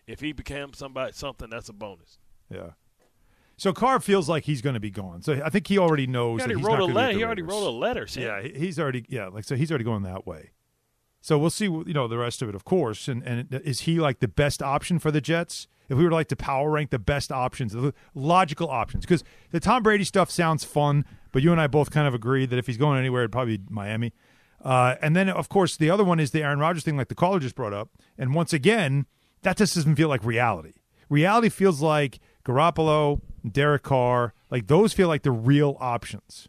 [SPEAKER 2] if he became somebody something, that's a bonus.
[SPEAKER 3] Yeah. So Carr feels like he's going to be gone. So I think he already knows.
[SPEAKER 2] He already wrote
[SPEAKER 3] not
[SPEAKER 2] a letter. He already wrote a letter. Sam.
[SPEAKER 3] Yeah, he's already yeah, like so he's already going that way. So we'll see, you know, the rest of it, of course. And and is he like the best option for the Jets? If we were like to power rank the best options, the logical options, because the Tom Brady stuff sounds fun, but you and I both kind of agree that if he's going anywhere, it'd probably be Miami. Uh, and then, of course, the other one is the Aaron Rodgers thing, like the caller just brought up. And once again, that just doesn't feel like reality. Reality feels like Garoppolo, Derek Carr, like those feel like the real options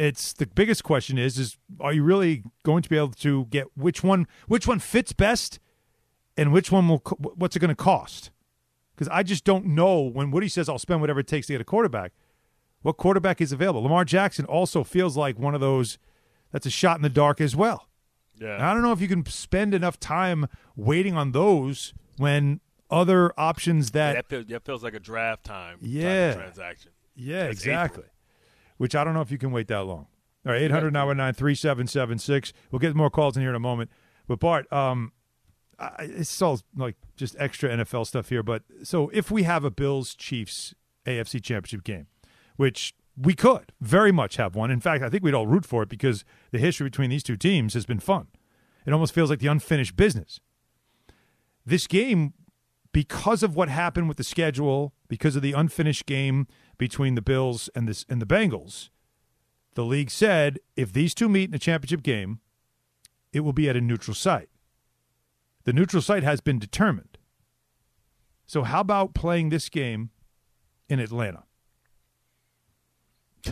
[SPEAKER 3] it's the biggest question is is are you really going to be able to get which one which one fits best and which one will what's it going to cost because I just don't know when Woody says I'll spend whatever it takes to get a quarterback. What quarterback is available? Lamar Jackson also feels like one of those that's a shot in the dark as well.
[SPEAKER 2] Yeah.
[SPEAKER 3] And I don't know if you can spend enough time waiting on those when other options that
[SPEAKER 2] that, feels, that feels like a draft time
[SPEAKER 3] Yeah.
[SPEAKER 2] transaction.
[SPEAKER 3] Yeah,
[SPEAKER 2] That's
[SPEAKER 3] exactly. Which I don't know if you can wait that long. All right, 800 919 3776. We'll get more calls in here in a moment. But Bart, um, It's all like just extra NFL stuff here. But so if we have a Bills Chiefs AFC Championship game, which we could very much have one. In fact, I think we'd all root for it because the history between these two teams has been fun. It almost feels like the unfinished business. This game, because of what happened with the schedule, because of the unfinished game between the Bills and this and the Bengals, the league said if these two meet in a championship game, it will be at a neutral site. The neutral site has been determined. So how about playing this game in Atlanta?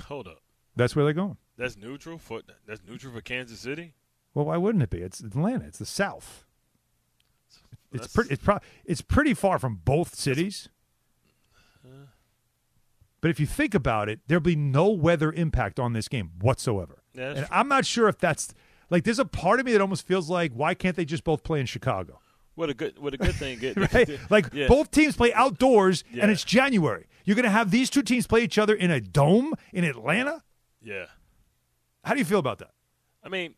[SPEAKER 2] Hold up.
[SPEAKER 3] That's where they're going.
[SPEAKER 2] That's neutral for that's neutral for Kansas City.
[SPEAKER 3] Well, why wouldn't it be? It's Atlanta. It's the South. It's
[SPEAKER 2] That's-
[SPEAKER 3] pretty. It's, pro- it's pretty far from both cities. Uh. But if you think about it, there'll be no weather impact on this game whatsoever.
[SPEAKER 2] Yeah,
[SPEAKER 3] and
[SPEAKER 2] true.
[SPEAKER 3] I'm not sure if that's like. There's a part of me that almost feels like, why can't they just both play in Chicago?
[SPEAKER 2] What a good what a good thing. Get, [laughs] [laughs]
[SPEAKER 3] Right? Like
[SPEAKER 2] yeah.
[SPEAKER 3] both teams play outdoors,
[SPEAKER 2] Yeah.
[SPEAKER 3] and it's January. You're going to have these two teams play each other in a dome in Atlanta.
[SPEAKER 2] Yeah.
[SPEAKER 3] How do you feel about that?
[SPEAKER 2] I mean,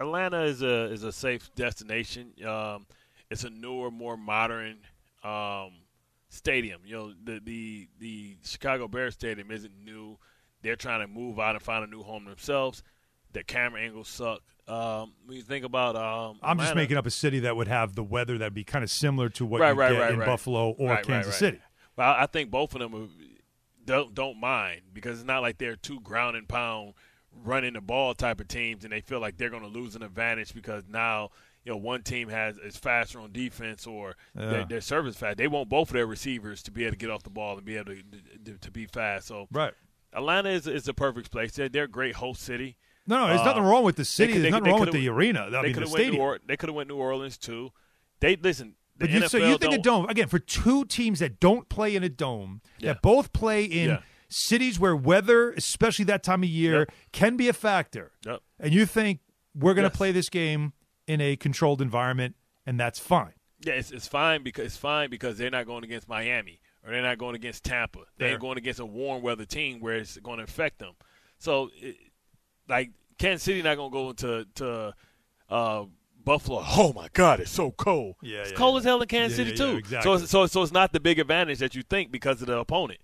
[SPEAKER 2] Atlanta is a is a safe destination. Um, it's a newer, more modern um, stadium. You know, the the the Chicago Bears stadium isn't new. They're trying to move out and find a new home themselves. The camera angles suck. Um, when you think about, um,
[SPEAKER 3] I'm just making up a city that would have the weather that'd be kind of similar to what
[SPEAKER 2] right,
[SPEAKER 3] you
[SPEAKER 2] right,
[SPEAKER 3] get
[SPEAKER 2] right,
[SPEAKER 3] in. Buffalo or Kansas. City.
[SPEAKER 2] Well, I I think both of them don't don't mind because it's not like they're two ground and pound running the ball type of teams, and they feel like they're going to lose an advantage because now you know one team has is faster on defense or
[SPEAKER 3] Yeah.
[SPEAKER 2] their, their service fast. They want both of their receivers to be able to get off the ball and be able to to, to be fast. So
[SPEAKER 3] Right.
[SPEAKER 2] Atlanta is is the perfect place. They're, they're a great host city.
[SPEAKER 3] No, no, there's
[SPEAKER 2] Uh,
[SPEAKER 3] nothing wrong with the city.
[SPEAKER 2] could-
[SPEAKER 3] There's
[SPEAKER 2] they
[SPEAKER 3] nothing
[SPEAKER 2] could-
[SPEAKER 3] wrong
[SPEAKER 2] they
[SPEAKER 3] with the arena. I
[SPEAKER 2] they could
[SPEAKER 3] the
[SPEAKER 2] have went New
[SPEAKER 3] stadium.
[SPEAKER 2] or- They could have went New Orleans too. They listen. The
[SPEAKER 3] But you, so you think a
[SPEAKER 2] don't-
[SPEAKER 3] dome again for two teams that don't play in a dome
[SPEAKER 2] Yeah.
[SPEAKER 3] that both play in
[SPEAKER 2] Yeah.
[SPEAKER 3] cities where weather, especially that time of year,
[SPEAKER 2] Yep.
[SPEAKER 3] can be a factor.
[SPEAKER 2] Yep.
[SPEAKER 3] And you think we're going to
[SPEAKER 2] Yes.
[SPEAKER 3] play this game in a controlled environment, and that's fine.
[SPEAKER 2] Yeah, it's, it's fine because it's fine because they're not going against Miami or they're not going against Tampa. They're going against a warm weather team where it's going to affect them. So, it, like Kansas City, not going to go into to uh, Buffalo. [laughs] Oh my God, it's so cold.
[SPEAKER 3] Yeah,
[SPEAKER 2] it's
[SPEAKER 3] yeah,
[SPEAKER 2] cold
[SPEAKER 3] yeah.
[SPEAKER 2] as hell in Kansas
[SPEAKER 3] Yeah,
[SPEAKER 2] City too.
[SPEAKER 3] exactly.
[SPEAKER 2] So, so, so it's not the big advantage that you think because of the opponent.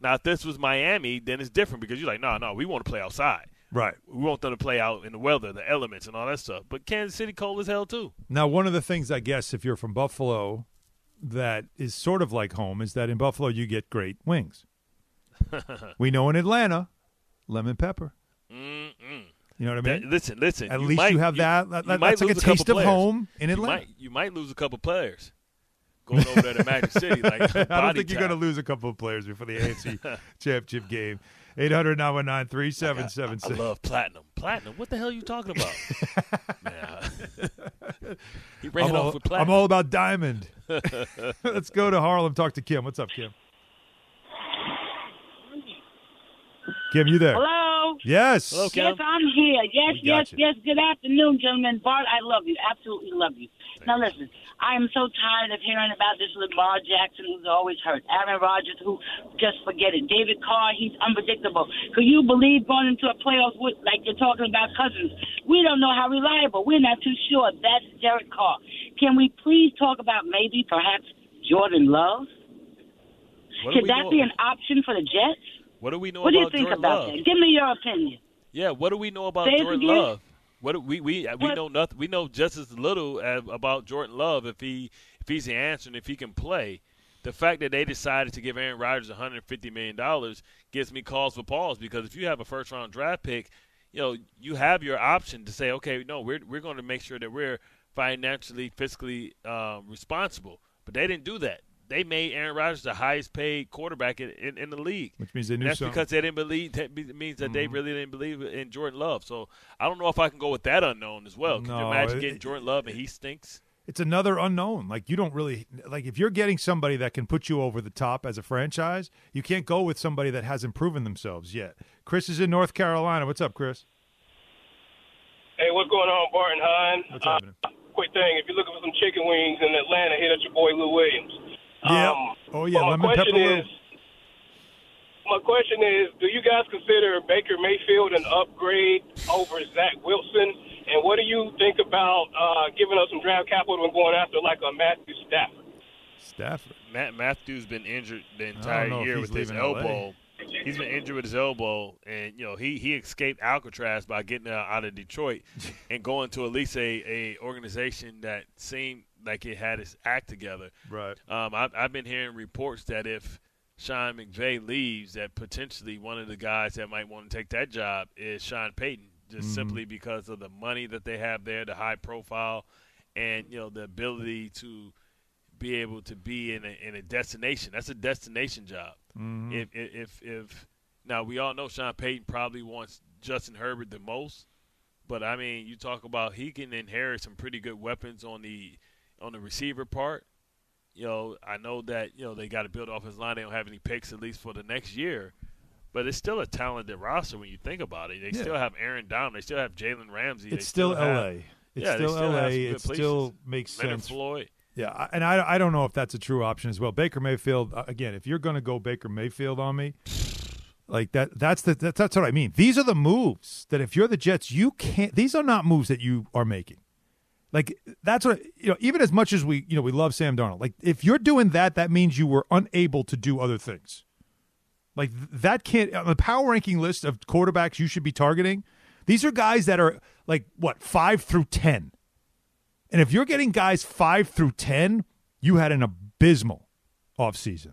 [SPEAKER 2] Now, if this was Miami, then it's different because you're like, no, no, we want to play outside.
[SPEAKER 3] Right.
[SPEAKER 2] We want them to play out in the weather, the elements, and all that stuff. But Kansas City cold as hell too.
[SPEAKER 3] Now, one of the things I guess if you're from Buffalo that is sort of like home is that in Buffalo you get great wings. [laughs] we know in Atlanta, lemon pepper.
[SPEAKER 2] Mm-mm.
[SPEAKER 3] You know what I
[SPEAKER 2] That-
[SPEAKER 3] mean?
[SPEAKER 2] listen, listen.
[SPEAKER 3] At
[SPEAKER 2] you
[SPEAKER 3] least
[SPEAKER 2] might-
[SPEAKER 3] you have that. That-
[SPEAKER 2] you
[SPEAKER 3] that-
[SPEAKER 2] might
[SPEAKER 3] that's like a
[SPEAKER 2] lose
[SPEAKER 3] taste of
[SPEAKER 2] players.
[SPEAKER 3] home in
[SPEAKER 2] You
[SPEAKER 3] Atlanta.
[SPEAKER 2] might, you might lose a couple players going over there to Magic City. Like [laughs] [laughs]
[SPEAKER 3] I don't
[SPEAKER 2] body
[SPEAKER 3] think you're going to lose a couple of players before the AFC [laughs] Championship game. 800 919
[SPEAKER 2] I love platinum. Platinum. What the hell are you talking about? Man, he ran
[SPEAKER 3] I'm
[SPEAKER 2] off
[SPEAKER 3] all,
[SPEAKER 2] with
[SPEAKER 3] I'm all about diamond. Let's go to Harlem. Talk to Kim. What's up, Kim? Kim, you there?
[SPEAKER 8] Hello.
[SPEAKER 3] Yes. Okay.
[SPEAKER 8] Yes, I'm here. Yes,
[SPEAKER 3] We got
[SPEAKER 8] yes,
[SPEAKER 3] you.
[SPEAKER 8] yes. Good afternoon, gentlemen. Bart, I love you. Absolutely love you. Now listen, I am so tired of hearing about this Lamar Jackson who's always hurt. Aaron Rodgers, who just forget it. David Carr, he's unpredictable. Could you believe going into a playoffs with like you're talking about Cousins? We don't know how reliable. We're not too sure. That's Derek Carr. Can we please talk about maybe perhaps Jordan Love?
[SPEAKER 2] What do
[SPEAKER 8] Could
[SPEAKER 2] we
[SPEAKER 8] that
[SPEAKER 2] know-
[SPEAKER 8] be an option for the Jets?
[SPEAKER 2] What do we know
[SPEAKER 8] What do you
[SPEAKER 2] about
[SPEAKER 8] think
[SPEAKER 2] Jordan
[SPEAKER 8] about
[SPEAKER 2] Love?
[SPEAKER 8] that? Give me your opinion.
[SPEAKER 2] Yeah, what do we know about
[SPEAKER 8] Say
[SPEAKER 2] Jordan. Love? What we we we know nothing. We know just as little as, about Jordan Love if he if he's the answer and if he can play. The fact that they decided to give Aaron Rodgers 150 million dollars gives me cause for pause because if you have a first round draft pick, you know you have your option to say, okay, no, we're we're going to make sure that we're financially, fiscally um, responsible. But they didn't do that. They made Aaron Rodgers the highest paid quarterback in, in, in the league.
[SPEAKER 3] Which means they knew
[SPEAKER 2] That's
[SPEAKER 3] something.
[SPEAKER 2] because they didn't believe. That means that they really didn't believe in Jordan Love. So I don't know if I can go with that unknown as well. Can
[SPEAKER 3] No,
[SPEAKER 2] you imagine
[SPEAKER 3] it-
[SPEAKER 2] getting Jordan Love and he stinks?
[SPEAKER 3] it's another unknown. Like you don't really like if you're getting somebody that can put you over the top as a franchise, you can't go with somebody that hasn't proven themselves yet. Chris is in North Carolina. What's up, Chris?
[SPEAKER 9] Hey, what's going on, Bart and Hahn?
[SPEAKER 3] What's happening?
[SPEAKER 9] Uh, quick thing, if you're looking for some chicken wings in Atlanta, hit at your boy Lou Williams.
[SPEAKER 3] Yeah.
[SPEAKER 9] Um,
[SPEAKER 3] oh yeah,
[SPEAKER 9] my
[SPEAKER 3] lemon
[SPEAKER 9] question
[SPEAKER 3] pepper
[SPEAKER 9] is, my question is, do you guys consider Baker Mayfield an upgrade over Zach Wilson? And what do you think about uh, giving us some draft capital and going after like a Matthew Stafford?
[SPEAKER 3] Stafford.
[SPEAKER 2] Matt Matthews been injured the entire year with his
[SPEAKER 3] leaving LA.
[SPEAKER 2] elbow. He's been injured with his elbow, and you know he he escaped Alcatraz by getting out, out of Detroit [laughs] and going to at least a, a organization that seemed like it had its act together.
[SPEAKER 3] Right.
[SPEAKER 2] Um, I've, I've been hearing reports that if Sean McVay leaves, that potentially one of the guys that might want to take that job is Sean Payton, just
[SPEAKER 3] Mhm.
[SPEAKER 2] simply because of the money that they have there, the high profile, and you know the ability to be able to be in a, in a destination. That's a destination job.
[SPEAKER 3] Mhm.
[SPEAKER 2] If, if if if now we all know Sean Payton probably wants Justin Herbert the most, but I mean you talk about he can inherit some pretty good weapons on the on the receiver part. You know, I know that you know they got to build off his line. They don't have any picks at least for the next year, but it's still a talented roster when you think about it. They
[SPEAKER 3] Yeah.
[SPEAKER 2] still have Aaron Donald. They still have Jalen Ramsey. They
[SPEAKER 3] It's still,
[SPEAKER 2] have-
[SPEAKER 3] LA. It's
[SPEAKER 2] yeah, they
[SPEAKER 3] still LA. It
[SPEAKER 2] places.
[SPEAKER 3] still makes
[SPEAKER 2] Leonard
[SPEAKER 3] sense.
[SPEAKER 2] Floyd.
[SPEAKER 3] Yeah, and I I don't know if that's a true option as well. Baker Mayfield uh, again. If you're going to go Baker Mayfield on me, like that, that's the that's, that's what I mean. These are the moves that if you're the Jets, you can't. These are not moves that you are making. Like that's what you know. Even as much as we you know we love Sam Darnold, like if you're doing that, that means you were unable to do other things. Like that can't on the power ranking list of quarterbacks you should be targeting. These are guys that are like what five through ten. And if you're getting guys five through 10, you had an abysmal offseason.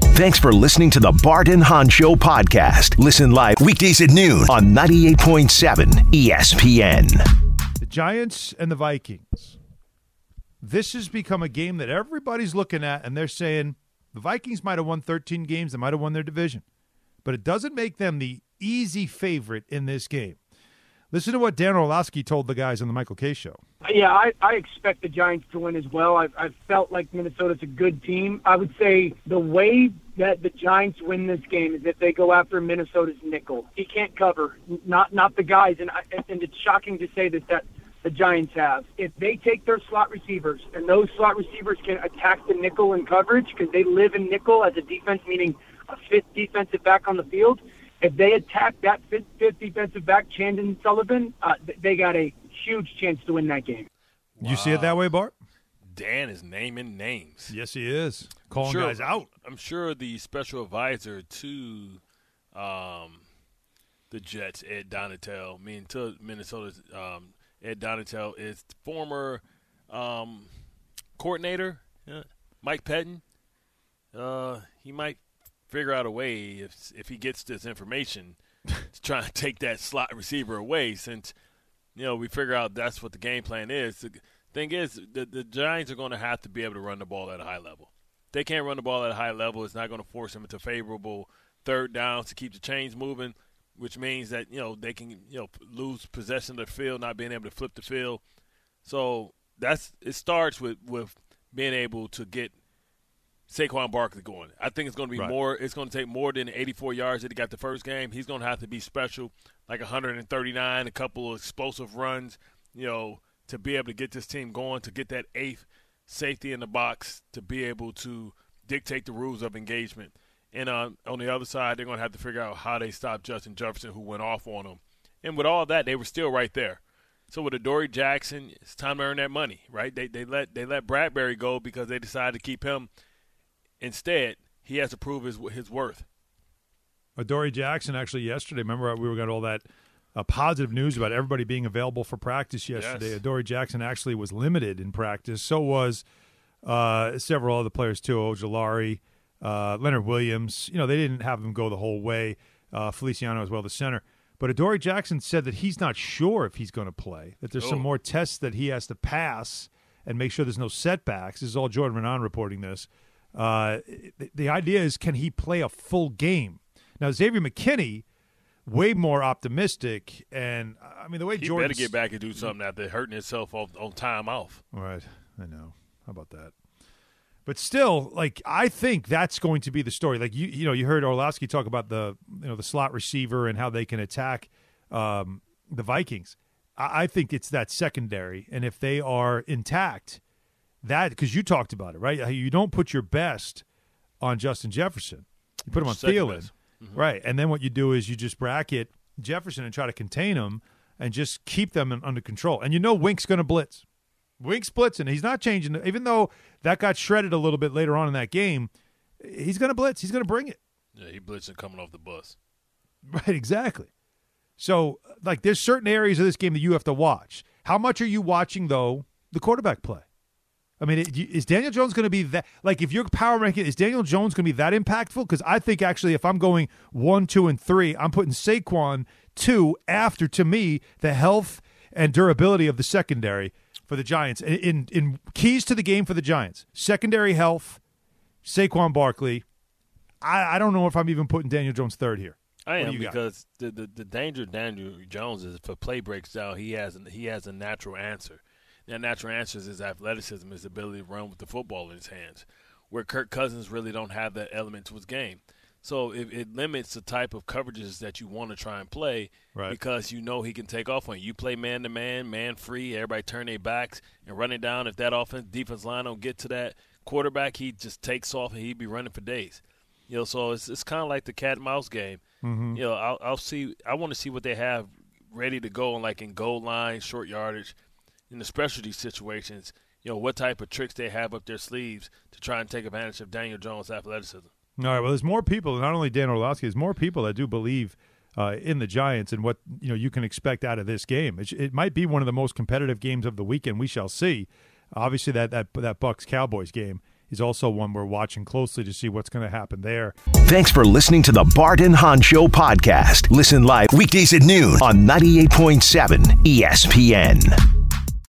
[SPEAKER 1] Thanks for listening to the Bart and Hahn Show podcast. Listen live weekdays at noon on 98.7 ESPN.
[SPEAKER 3] The Giants and the Vikings. This has become a game that everybody's looking at, and they're saying the Vikings might have won 13 games, they might have won their division, but it doesn't make them the easy favorite in this game. Listen to what Dan Orlovsky told the guys on the Michael Kay Show.
[SPEAKER 10] Yeah, I, I expect the Giants to win as well. I've, I've felt like Minnesota's a good team. I would say the way that the Giants win this game is if they go after Minnesota's nickel. He can't cover, not not the guys, and I, and it's shocking to say this that the Giants have. If they take their slot receivers and those slot receivers can attack the nickel in coverage because they live in nickel as a defense, meaning a fifth defensive back on the field. If they attack that fifth, fifth defensive back, Chandon Sullivan, uh, they got a huge chance to win that game.
[SPEAKER 3] You see it that way, Bart?
[SPEAKER 2] Dan is naming names.
[SPEAKER 3] Yes, he is. Calling
[SPEAKER 2] sure,
[SPEAKER 3] guys out.
[SPEAKER 2] I'm sure the special advisor to um, the Jets, Ed Donatell, I mean to Minnesota's um, Ed Donatell is former um, coordinator, uh, Mike Pettine. Uh, he might figure out a way if if he gets this information to try and take that slot receiver away since you know we figure out that's what the game plan is The Thing is, the, the Giants are going to have to be able to run the ball at a high level. They can't run the ball at a high level. It's not going to force them into favorable third downs to keep the chains moving, which means that you know they can you know lose possession of the field, not being able to flip the field. So that's it starts with with being able to get Saquon Barkley going. I think it's going to be
[SPEAKER 3] Right.
[SPEAKER 2] more. It's going to take more than 84 yards that he got the first game. He's going to have to be special, like 139, a couple of explosive runs, you know, to be able to get this team going, to get that eighth safety in the box, to be able to dictate the rules of engagement. And uh, on the other side, they're going to have to figure out how they stop Justin Jefferson, who went off on them. And with all that, they were still right there. So with Adoree Jackson, it's time to earn that money, right? They they let they let Bradberry go because they decided to keep him. Instead, he has to prove his his worth.
[SPEAKER 3] Adoree Jackson actually yesterday. Remember we were got all that uh, positive news about everybody being available for practice yesterday.
[SPEAKER 2] Yes.
[SPEAKER 3] Adoree Jackson actually was limited in practice. So was uh, several other players too. Ojulari, uh, Leonard Williams. You know they didn't have him go the whole way. Uh, Feliciano as well, the center. But Adoree Jackson said that he's not sure if he's going to play. That there's some
[SPEAKER 2] Oh.
[SPEAKER 3] more tests that he has to pass and make sure there's no setbacks. This is all Jordan Raanan reporting this. Uh, the, idea is, can he play a full game? Now Xavier McKinney, way more optimistic, and I mean the way
[SPEAKER 2] He
[SPEAKER 3] Jordan
[SPEAKER 2] better get back and do something after hurting himself on, on time off.
[SPEAKER 3] All right, I know. How about that? But still, like I think that's going to be the story. Like you, you know, you heard Orlovsky talk about the you know the slot receiver and how they can attack um, the Vikings. I, I think it's that secondary, and if they are intact, that because you talked about it, right? You don't put your best on Justin Jefferson. You put him on
[SPEAKER 2] Second
[SPEAKER 3] Thielen,
[SPEAKER 2] best.
[SPEAKER 3] right? And then what you do is you just bracket Jefferson and try to contain him and just keep them in, under control. And you know Wink's going to blitz. Wink's blitzing. he's not changing. Even though that got shredded a little bit later on in that game, he's going to blitz. He's going to bring it.
[SPEAKER 2] Yeah, he blitzing coming off the bus. [laughs]
[SPEAKER 3] Right, exactly. So, like, there's certain areas of this game that you have to watch. How much are you watching, though, the quarterback play? I mean, it- is Daniel Jones going to be that? Like, if you're power ranking, is Daniel Jones going to be that impactful? Because I think actually, if I'm going one, two, and three, I'm putting Saquon two after, to me, the health and durability of the secondary for the Giants. In, in, in keys to the game for the Giants, secondary health, Saquon Barkley. I, I don't know if I'm even putting Daniel Jones third here.
[SPEAKER 2] I am because the, the the danger of Daniel Jones is if a play breaks down, he has he has a natural answer. That natural answer is athleticism, his ability to run with the football in his hands, where Kirk Cousins really don't have that element to his game. So it, it limits the type of coverages that you want to try and play
[SPEAKER 3] Right.
[SPEAKER 2] because you know he can take off on you. You play man to man, man free, everybody turn their backs and run it down. If that offense defense line don't get to that quarterback, he just takes off and he'd be running for days. You know, so it's it's kind of like the cat and mouse game.
[SPEAKER 3] Mhm.
[SPEAKER 2] You know, I'll, I'll see. I want to see what they have ready to go, like in goal line, short yardage, in the specialty situations. You know, what type of tricks they have up their sleeves to try and take advantage of Daniel Jones' athleticism.
[SPEAKER 3] All right. Well, there's more people, not only Dan Orlovsky, there's more people that do believe uh, in the Giants and what you know you can expect out of this game. It, it might be one of the most competitive games of the weekend. We shall see. Obviously, that that that Bucks Cowboys game is also one we're watching closely to see what's going to happen there.
[SPEAKER 1] Thanks for listening to the Barton and Hahn Show podcast. Listen live weekdays at noon on 98.7 ESPN.